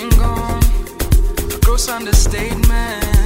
been gone. A gross understatement.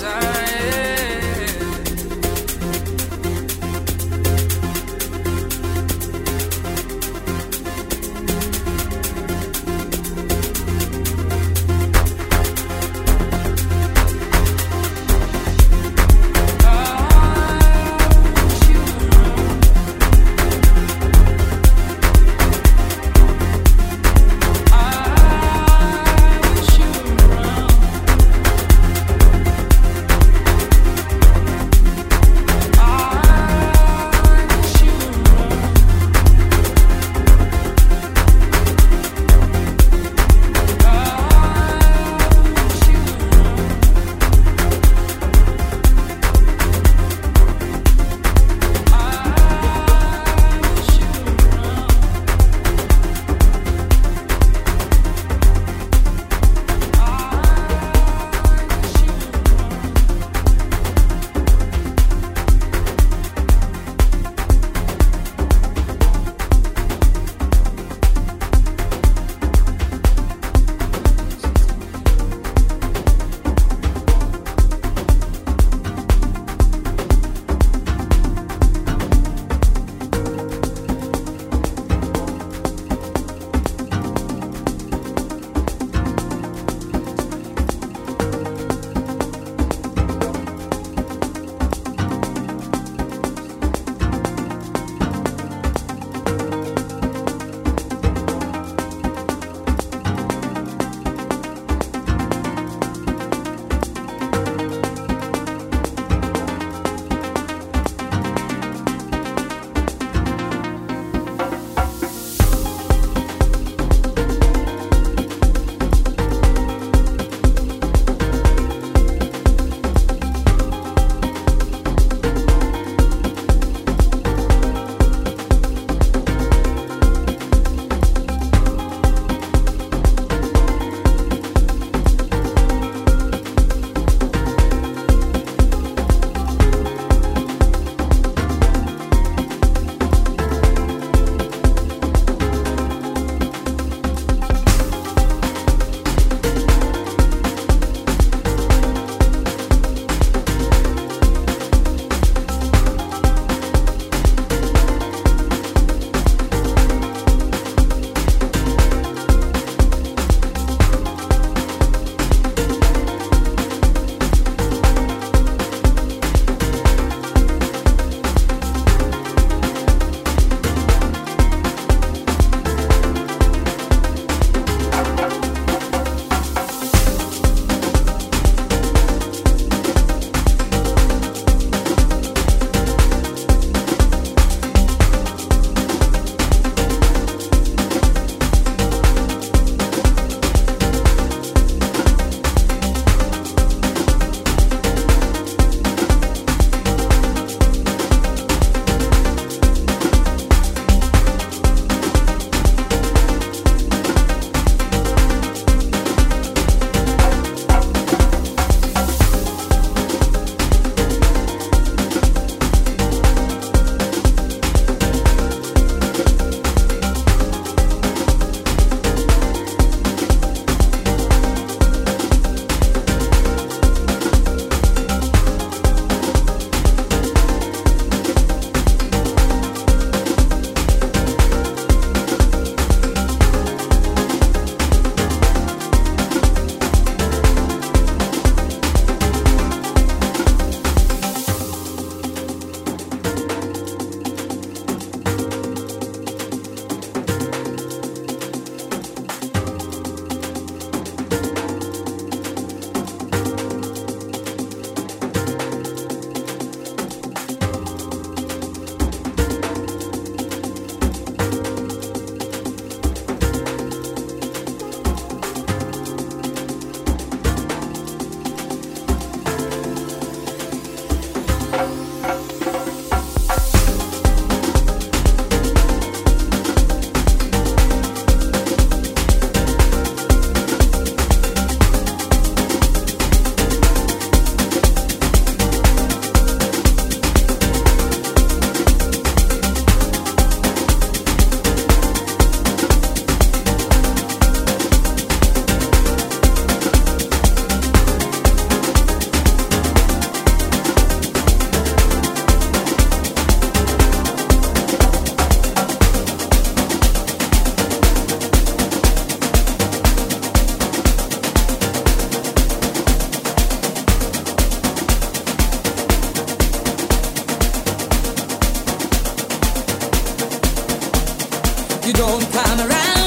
inside lady